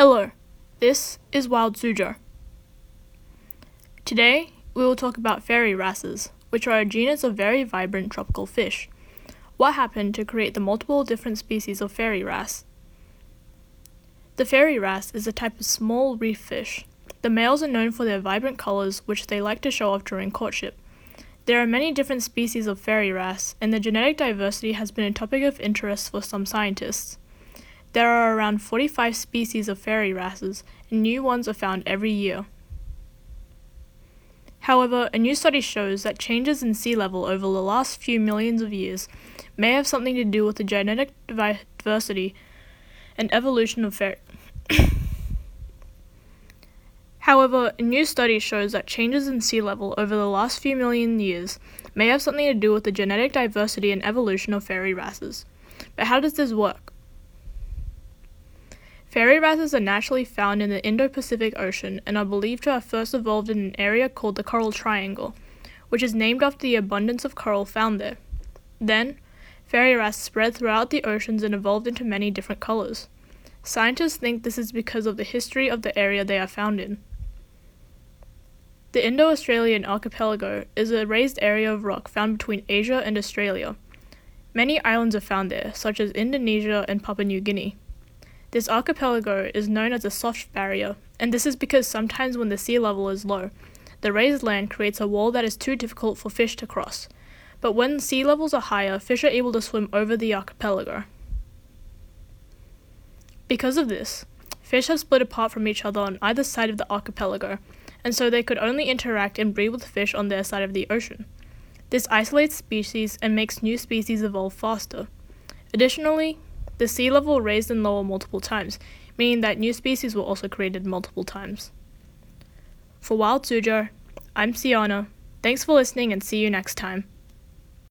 Hello, this is Wild Suzhou. Today, we will talk about fairy wrasses, which are a genus of very vibrant tropical fish. What happened to create the multiple different species of fairy wrasse? The fairy wrasse is a type of small reef fish. The males are known for their vibrant colors, which they like to show off during courtship. There are many different species of fairy wrasse, and the genetic diversity has been a topic of interest for some scientists. There are around 45 species of fairy wrasses, and new ones are found every year. However, a new study shows that changes in sea level over the last few millions of years may have something to do with the genetic diversity and evolution of fairy. However, a new study shows that changes in sea level over the last few million years may have something to do with the genetic diversity and evolution of fairy wrasses. But how does this work? Fairy wrasses are naturally found in the Indo-Pacific Ocean and are believed to have first evolved in an area called the Coral Triangle, which is named after the abundance of coral found there. Then, fairy wrasse spread throughout the oceans and evolved into many different colors. Scientists think this is because of the history of the area they are found in. The Indo Australian archipelago is a raised area of rock found between Asia and Australia. Many islands are found there, such as Indonesia and Papua New Guinea. This archipelago is known as a soft barrier, and this is because sometimes when the sea level is low, the raised land creates a wall that is too difficult for fish to cross. But when sea levels are higher, fish are able to swim over the archipelago. Because of this, fish have split apart from each other on either side of the archipelago, and so they could only interact and breed with fish on their side of the ocean. This isolates species and makes new species evolve faster. Additionally, the sea level raised and lowered multiple times, meaning that new species were also created multiple times. For Wild Suzhou, I'm Siana. Thanks for listening and see you next time.